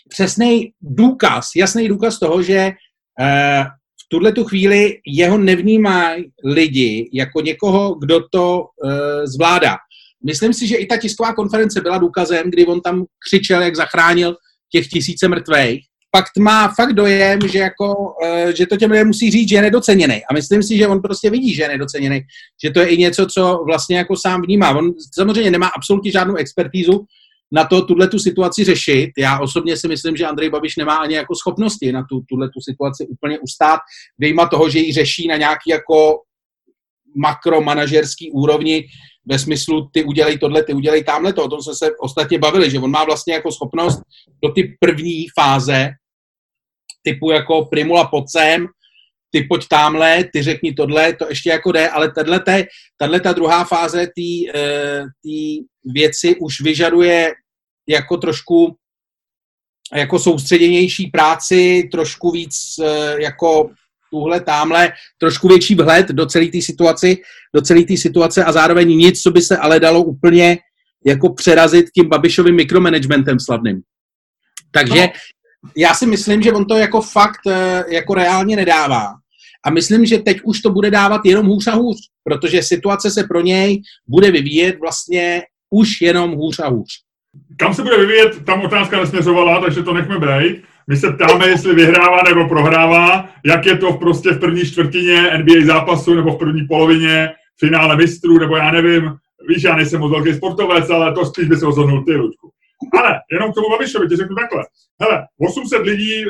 S2: přesný důkaz, jasný důkaz toho, že uh, v tuhle tu chvíli jeho nevnímají lidi jako někoho, kdo to uh, zvládá. Myslím si, že i ta tisková konference byla důkazem, kdy on tam křičel, jak zachránil těch tisíce mrtvých. Pak má fakt dojem, že, jako, uh, že to těm lidem musí říct, že je nedoceněný. A myslím si, že on prostě vidí, že je nedoceněný. Že to je i něco, co vlastně jako sám vnímá. On samozřejmě nemá absolutně žádnou expertízu, na to tuhle tu situaci řešit. Já osobně si myslím, že Andrej Babiš nemá ani jako schopnosti na tu, tuhle tu situaci úplně ustát, vyjma toho, že ji řeší na nějaký jako makromanažerský úrovni ve smyslu ty udělej tohle, ty udělej tamhle to. O tom jsme se ostatně bavili, že on má vlastně jako schopnost do ty první fáze typu jako Primula pod sem, ty pojď tamhle, ty řekni tohle, to ještě jako jde, ale tahle ta druhá fáze té eh, věci už vyžaduje jako trošku jako soustředěnější práci, trošku víc eh, jako tuhle, tamhle, trošku větší vhled do celé té situaci, do celé té situace a zároveň nic, co by se ale dalo úplně jako přerazit tím Babišovým mikromanagementem slavným. Takže no. já si myslím, že on to jako fakt eh, jako reálně nedává. A myslím, že teď už to bude dávat jenom hůř a hůř, protože situace se pro něj bude vyvíjet vlastně už jenom hůř a hůř.
S1: Kam se bude vyvíjet, tam otázka nesměřovala, takže to nechme být. My se ptáme, jestli vyhrává nebo prohrává, jak je to v prostě v první čtvrtině NBA zápasu nebo v první polovině finále mistrů, nebo já nevím, víš, já nejsem moc velký sportovec, ale to spíš by se rozhodnul ty, Ludku. Ale jenom k tomu Babišovi ti řeknu takhle. Hele, 800 lidí e,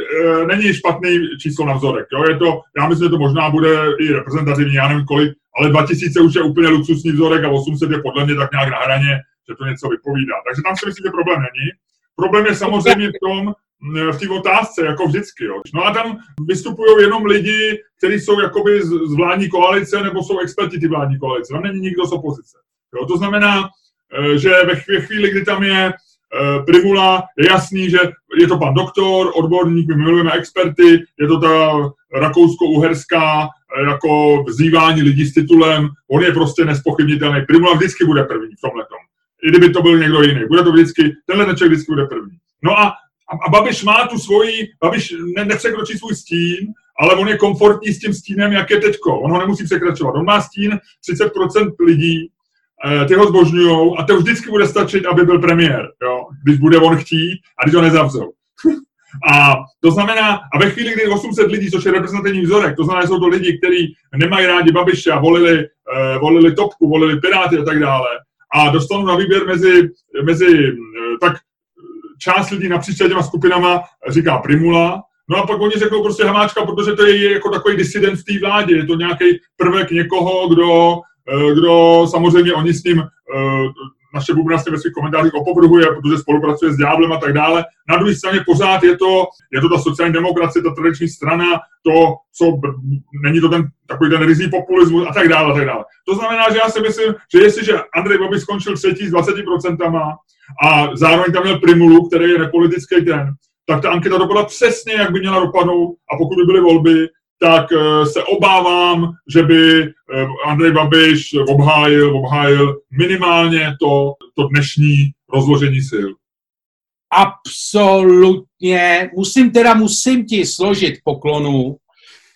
S1: není špatný číslo na vzorek. Jo? Je to, já myslím, že to možná bude i reprezentativní, já nevím kolik, ale 2000 už je úplně luxusní vzorek a 800 je podle mě tak nějak na hraně, že to něco vypovídá. Takže tam si myslím, že problém není. Problém je samozřejmě v tom, v té otázce, jako vždycky. Jo. No a tam vystupují jenom lidi, kteří jsou jakoby z vládní koalice nebo jsou experti ty vládní koalice. Tam není nikdo z opozice. Jo. To znamená, e, že ve chvíli, kdy tam je Eh, Primula, je jasný, že je to pan doktor, odborník, my milujeme experty, je to ta rakousko-uherská eh, jako vzývání lidí s titulem, on je prostě nespochybnitelný. Primula vždycky bude první v tomhle tom. I kdyby to byl někdo jiný. Bude to vždycky, tenhle neček vždycky bude první. No a, a Babiš má tu svoji, Babiš ne, nepřekročí svůj stín, ale on je komfortní s tím stínem, jak je teďko. On ho nemusí překračovat. On má stín 30% lidí, Eh, ty ho zbožňují a to vždycky bude stačit, aby byl premiér, jo? když bude on chtít a když ho nezavřou. a to znamená, a ve chvíli, kdy 800 lidí, což je reprezentativní vzorek, to znamená, že jsou to lidi, kteří nemají rádi Babiše a volili, uh, volili Topku, volili Piráty a tak dále, a dostanou na výběr mezi, mezi uh, tak část lidí napříč těma skupinama říká Primula, No a pak oni řeknou prostě Hamáčka, protože to je jako takový disident v té vládě, je to nějaký prvek někoho, kdo Eh, kdo samozřejmě oni s ním, eh, naše bubna ve svých komentářích opovrhuje, protože spolupracuje s Ďáblem a tak dále. Na druhé straně pořád je to, je to ta sociální demokracie, ta tradiční strana, to, co není to ten takový ten rizí populismus a tak dále, a tak dále. To znamená, že já si myslím, že jestliže Andrej Babiš skončil třetí s 20% a zároveň tam měl Primulu, který je nepolitický ten, tak ta anketa dopadla přesně, jak by měla dopadnout a pokud by byly volby, tak eh, se obávám, že by eh, Andrej Babiš obhájil, obhájil minimálně to, to dnešní rozložení sil.
S2: Absolutně. Musím teda, musím ti složit poklonu,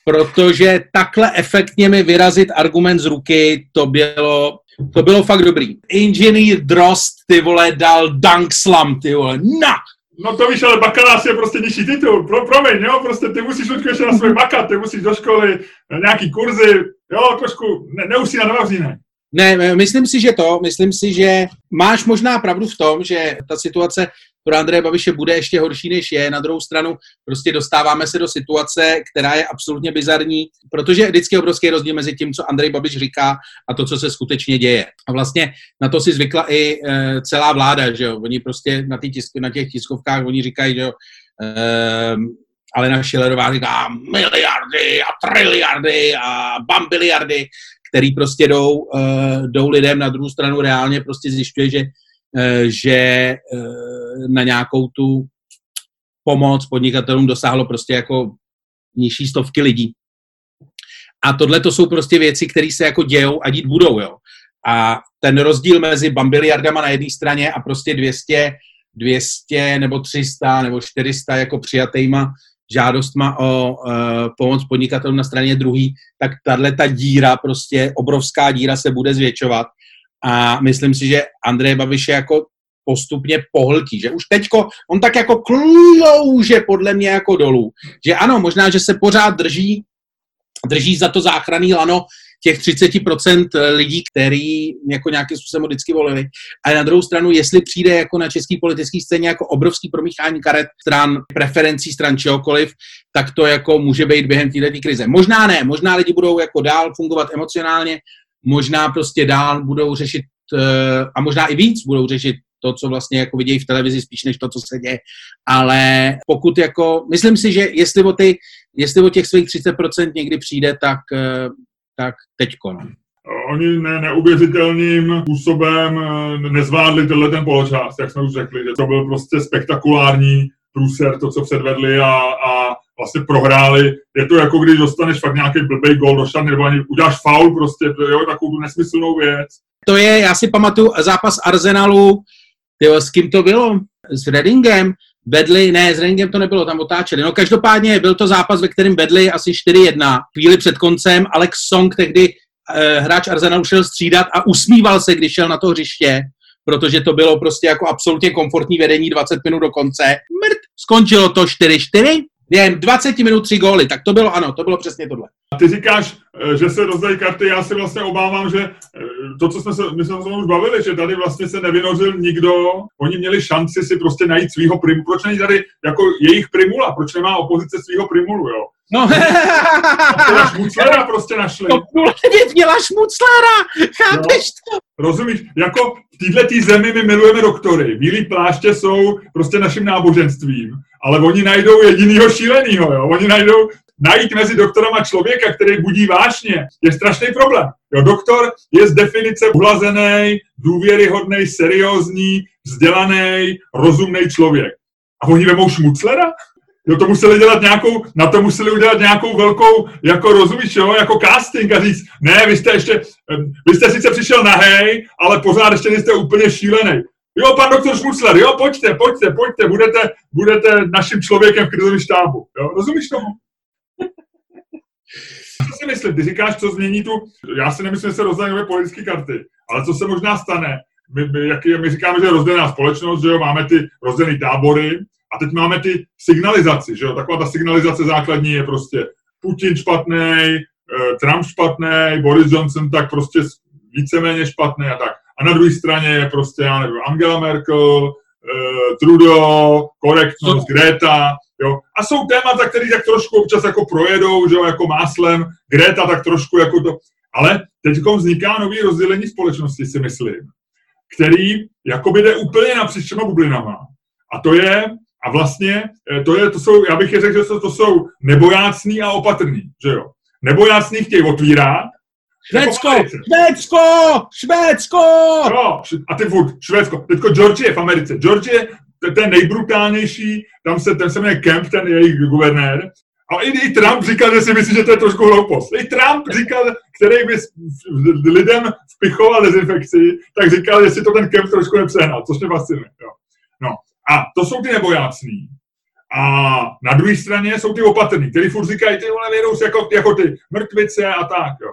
S2: protože takhle efektně mi vyrazit argument z ruky, to bylo, to bylo fakt dobrý. Inženýr Drost, ty vole, dal dunk slam, ty vole, na,
S1: No to víš, ale bakalář je prostě nižší titul. Pro, promiň, jo, prostě ty musíš učit ještě na svůj bakat, ty musíš do školy, nějaký kurzy, jo, trošku ne, neusí na ne.
S2: Ne, myslím si, že to, myslím si, že máš možná pravdu v tom, že ta situace pro Andreje Babiše bude ještě horší, než je. Na druhou stranu prostě dostáváme se do situace, která je absolutně bizarní, protože je vždycky obrovský rozdíl mezi tím, co Andrej Babiš říká a to, co se skutečně děje. A vlastně na to si zvykla i e, celá vláda, že jo. Oni prostě na, tisk, na těch tiskovkách, oni říkají, že jo, e, Alena Schillerová říká miliardy a triliardy a bambiliardy, který prostě jdou, uh, jdou lidem na druhou stranu reálně prostě zjišťuje, že že na nějakou tu pomoc podnikatelům dosáhlo prostě jako nižší stovky lidí. A tohle to jsou prostě věci, které se jako dějou a dít budou, jo. A ten rozdíl mezi bambiliardama na jedné straně a prostě 200, 200 nebo 300 nebo 400 jako přijatýma žádostma o uh, pomoc podnikatelům na straně druhý, tak tahle ta díra, prostě obrovská díra se bude zvětšovat. A myslím si, že Andrej Babiš je jako postupně pohltí, že už teďko, on tak jako klouže podle mě jako dolů, že ano, možná, že se pořád drží, drží za to záchranný lano těch 30% lidí, který jako nějakým způsobem vždycky volili. A na druhou stranu, jestli přijde jako na český politický scéně jako obrovský promíchání karet stran, preferencí stran čehokoliv, tak to jako může být během této krize. Možná ne, možná lidi budou jako dál fungovat emocionálně, možná prostě dál budou řešit eh, a možná i víc budou řešit to, co vlastně jako vidějí v televizi, spíš než to, co se děje. Ale pokud jako, myslím si, že jestli o, ty, jestli o těch svých 30% někdy přijde, tak, eh, tak teďko. No.
S1: Oni ne, neuvěřitelným způsobem eh, nezvládli tenhle ten poločas, jak jsme už řekli, že to byl prostě spektakulární průser, to, co předvedli a, a vlastně prohráli. Je to jako když dostaneš fakt nějaký blbý gol do šatny, nebo ani uděláš faul prostě, jo, takovou nesmyslnou věc.
S2: To je, já si pamatuju zápas Arsenalu, tyjo, s kým to bylo? S Reddingem? Bedli, ne, s Reddingem to nebylo, tam otáčeli. No každopádně byl to zápas, ve kterém bedli asi 4-1. Chvíli před koncem Alex Song tehdy eh, hráč Arsenalu šel střídat a usmíval se, když šel na to hřiště, protože to bylo prostě jako absolutně komfortní vedení 20 minut do konce. Mrt, skončilo to 4-4 Během 20 minut tři góly, tak to bylo ano, to bylo přesně tohle.
S1: Ty říkáš, eh, že se rozdají karty, já si vlastně obávám, že eh, to, co jsme se, my jsme se už bavili, že tady vlastně se nevynořil nikdo, oni měli šanci si prostě najít svého primu. Proč není tady jako jejich primula? Proč nemá opozice svého primulu, jo?
S2: No.
S1: Prostě našli.
S2: To měla šmuclera, chápeš
S1: no. to? Rozumíš? Jako v této zemi my milujeme doktory. Bílí pláště jsou prostě naším náboženstvím ale oni najdou jedinýho šílenýho, jo? Oni najdou, najít mezi doktorem a člověka, který budí vášně, je strašný problém. Jo, doktor je z definice uhlazený, důvěryhodný, seriózní, vzdělaný, rozumný člověk. A oni vemou šmuclera? Jo, to museli dělat nějakou, na to museli udělat nějakou velkou, jako rozumíš, jo, jako casting a říct, ne, vy jste ještě, vy jste sice přišel na hej, ale pořád ještě nejste úplně šílený. Jo, pan doktor Šmucler, jo, pojďte, pojďte, pojďte, budete, budete naším člověkem v krizovém štábu. Jo, rozumíš tomu? Co si myslím? Ty říkáš, co změní tu... Já si nemyslím, že se rozdají politické karty, ale co se možná stane? My, my, jak, my říkáme, že je rozdělená společnost, že jo, máme ty rozdělené tábory a teď máme ty signalizaci, že jo, taková ta signalizace základní je prostě Putin špatný, eh, Trump špatný, Boris Johnson tak prostě víceméně špatný a tak a na druhé straně je prostě, já nevím, Angela Merkel, uh, Trudeau, korektnost, Greta, jo. A jsou témata, které tak trošku občas jako projedou, že jo, jako máslem, Greta tak trošku jako to, ale teď vzniká nový rozdělení společnosti, si myslím, který jakoby jde úplně napříč těma bublinama. A to je, a vlastně, eh, to je, to jsou, já bych je řekl, že to, to jsou nebojácný a opatrný, že jo. Nebojácný chtějí otvírat,
S2: Švédsko! Švédsko! Švédsko!
S1: Jo, a ty furt, Švédsko. Teďko Georgie v Americe. Georgie, ten nejbrutálnější, tam se, ten se jmenuje Kemp, ten jejich guvernér. A i, i Trump říkal, že si myslí, že to je trošku hloupost. I Trump říkal, který by lidem vpichoval dezinfekci, tak říkal, jestli to ten Kemp trošku nepřehnal, což mě fascinuje. Jo. A to jsou ty nebojácní. A na druhé straně jsou ty opatrní, kteří furt říkají, ty vole, vědou jako, jako ty mrtvice a tak, jo.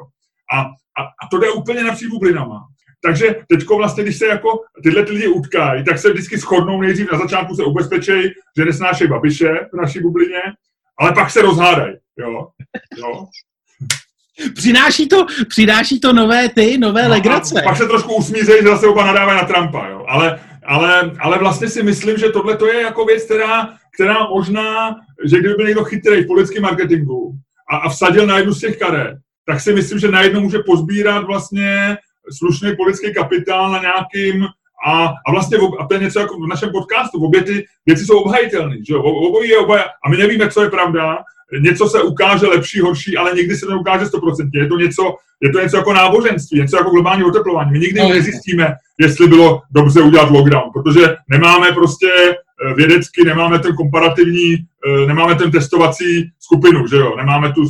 S1: A, a, a to jde úplně napříč bublinama. Takže teď vlastně, když se jako tyhle ty lidi utkají, tak se vždycky shodnou nejdřív na začátku se ubezpečej, že nesnášejí babiše v naší bublině, ale pak se rozhádají. Jo? Jo?
S2: Přináší to, přináší to nové ty, nové no, legrace.
S1: Pak se trošku usmířejí, že zase oba nadávají na Trumpa, jo. Ale, ale, ale vlastně si myslím, že tohle to je jako věc, která, která možná, že kdyby byl někdo chytrý v politickém marketingu a, a vsadil na jednu z těch karet, tak si myslím, že najednou může pozbírat vlastně slušný politický kapitál na nějakým a, a vlastně, a to je něco jako v našem podcastu, obě ty věci jsou obhajitelné, že jo, obojí je oboje, a my nevíme, co je pravda, něco se ukáže lepší, horší, ale nikdy se neukáže 100%. Je to něco, je to něco jako náboženství, něco jako globální oteplování. My nikdy no, nezjistíme, jestli bylo dobře udělat lockdown, protože nemáme prostě eh, vědecky, nemáme ten komparativní, eh, nemáme ten testovací skupinu, že jo, nemáme tu,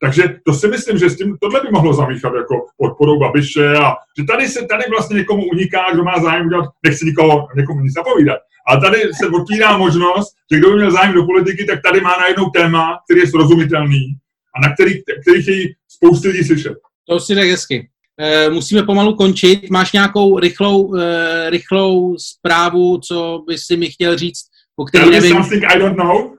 S1: takže to si myslím, že s tím tohle by mohlo zamíchat jako podporou Babiše a že tady se tady vlastně někomu uniká, kdo má zájem udělat, nechci nikoho, někomu nic zapovídat. A tady se otvírá možnost, že kdo by měl zájem do politiky, tak tady má najednou téma, který je srozumitelný a na který, který chtějí spousty lidí slyšet.
S2: To si tak hezky. E, musíme pomalu končit. Máš nějakou rychlou, e, rychlou zprávu, co bys si mi chtěl říct,
S1: po který nevím. something I don't know?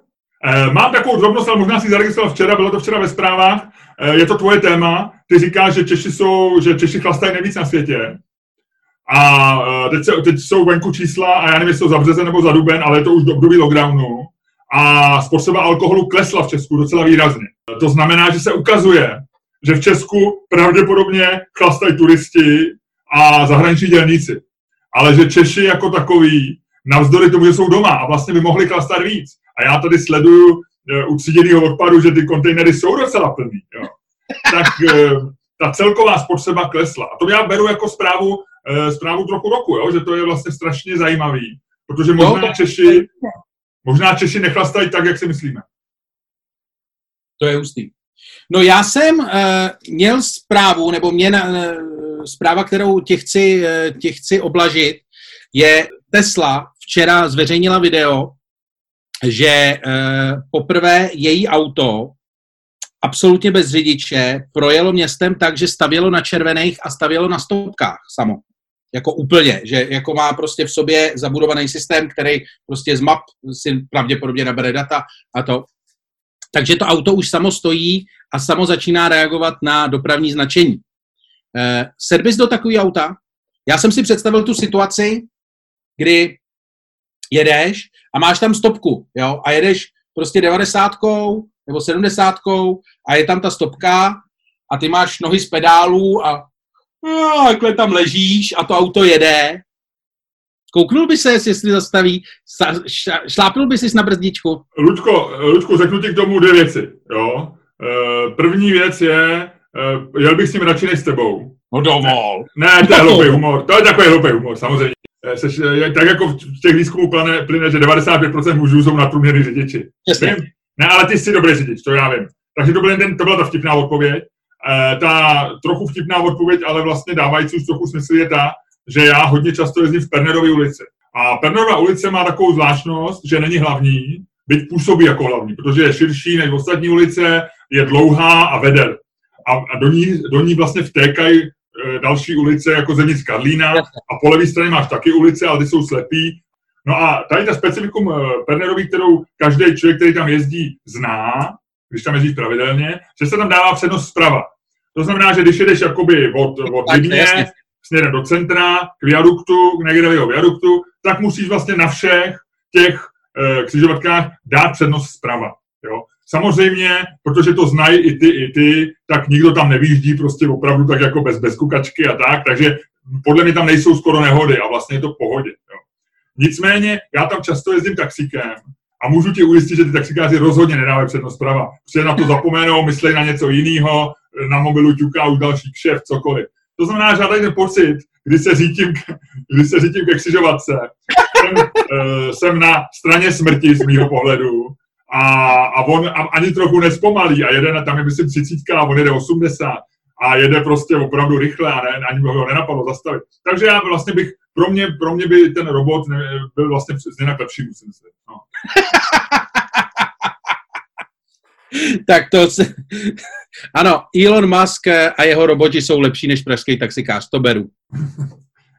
S1: E, mám takovou drobnost, ale možná si zaregistroval včera, bylo to včera ve zprávách. E, je to tvoje téma. Ty říkáš, že Češi jsou, že Češi chlastají nejvíc na světě. A teď, se, teď jsou venku čísla a já nevím, jestli to za březen nebo za duben, ale je to už do období lockdownu. A spotřeba alkoholu klesla v Česku docela výrazně. To znamená, že se ukazuje, že v Česku pravděpodobně chlastají turisti a zahraniční dělníci. Ale že Češi jako takový, navzdory tomu, že jsou doma a vlastně by mohli chlastat víc. A já tady sleduju e, u tříděného odpadu, že ty kontejnery jsou docela plný. Jo. Tak e, ta celková spotřeba klesla. A to já beru jako zprávu, zprávu trochu roku, jo, že to je vlastně strašně zajímavý. Protože možná Češi, možná Češi nechlastají tak, jak si myslíme.
S2: To je hustý. No já jsem uh, měl zprávu, nebo mě na, uh, zpráva, kterou tě chci, uh, tě chci oblažit, je Tesla včera zveřejnila video, že uh, poprvé její auto absolutně bez řidiče projelo městem tak, že stavělo na červených a stavělo na stopkách samo. Jako úplně, že jako má prostě v sobě zabudovaný systém, který prostě z map si pravděpodobně nabere data a to. Takže to auto už samo stojí a samo začíná reagovat na dopravní značení. Eh, servis do takového auta? Já jsem si představil tu situaci, kdy jedeš a máš tam stopku, jo, a jedeš prostě 90 nebo 70 a je tam ta stopka a ty máš nohy z pedálů a, a takhle tam ležíš a to auto jede Kouknul by se, jestli zastaví, šlápnul by si na brzdičku?
S1: Lučko, Lučko, řeknu ti k tomu dvě věci. Jo? E, první věc je, e, jel bych s ním radši než s tebou.
S2: No dovol.
S1: Ne, ne to je hloupý humor. To je takový hloupý humor, samozřejmě. E, seš, tak jako v těch výzkumů plyne, plyne, že 95% mužů jsou nadprůměrný řidiči. Vím? Ne, ale ty jsi dobrý řidič, to já vím. Takže to, byl ten, to byla ta vtipná odpověď. E, ta trochu vtipná odpověď, ale vlastně dávající už trochu smysl je ta, že já hodně často jezdím v Pernerově ulici. A Pernerová ulice má takovou zvláštnost, že není hlavní, byť působí jako hlavní, protože je širší než ostatní ulice, je dlouhá a vede. A, a do, ní, do ní vlastně vtékají e, další ulice, jako Zenic Karlína, a po levé straně máš taky ulice, ale ty jsou slepí. No a tady ta specifikum e, Pernerový, kterou každý člověk, který tam jezdí, zná, když tam jezdíš pravidelně, že se tam dává přednost zprava. To znamená, že když jedeš jakoby od, od Rybně, směrem do centra, k viaduktu, k Negerového viaduktu, tak musíš vlastně na všech těch e, křižovatkách dát přednost zprava. Jo? Samozřejmě, protože to znají i ty, i ty, tak nikdo tam nevýjíždí prostě opravdu tak jako bez, bez kukačky a tak, takže podle mě tam nejsou skoro nehody a vlastně je to v pohodě. Jo? Nicméně, já tam často jezdím taxikem a můžu ti ujistit, že ty taxikáři rozhodně nedávají přednost zprava. Protože na to zapomenou, myslí na něco jiného, na mobilu ťuká už další kšef, cokoliv. To znamená, že ten pocit, kdy se řítím, kdy se řítím ke křižovatce. Jsem, uh, jsem na straně smrti z mýho pohledu a, a on a, ani trochu nespomalí a jede, na, tam je myslím 30 a on jede 80 a jede prostě opravdu rychle a ne, ani ho nenapadlo zastavit. Takže já vlastně bych, pro mě, pro mě by ten robot ne, byl vlastně přesně na lepší, musím si. No.
S2: tak to se... Ano, Elon Musk a jeho roboti jsou lepší než pražský taxikář, to beru.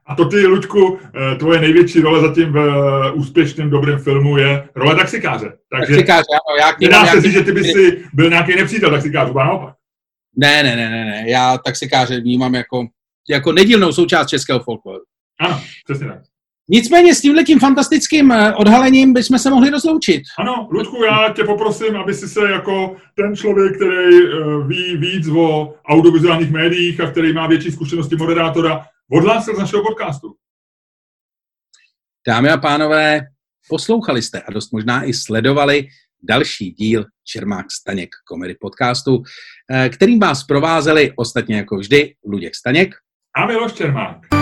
S1: A to ty, Luďku, eh, tvoje největší role zatím v eh, úspěšném dobrém filmu je role taxikáře. Takže taxikáře, ano, já nedá se říct, že ty bys si byl nějaký nepřítel taxikářů, naopak.
S2: Ne, ne, ne, ne, ne, já taxikáře vnímám jako, jako nedílnou součást českého folkloru.
S1: Ano, přesně tak.
S2: Nicméně s tímhle tím fantastickým eh, odhalením bychom se mohli rozloučit.
S1: Ano, Ludku, já tě poprosím, aby si se jako ten člověk, který eh, ví víc o audiovizuálních médiích a který má větší zkušenosti moderátora, odhlásil z našeho podcastu.
S2: Dámy a pánové, poslouchali jste a dost možná i sledovali další díl Čermák Staněk komedy podcastu, kterým vás provázeli ostatně jako vždy Luděk Staněk
S1: a Miloš Čermák.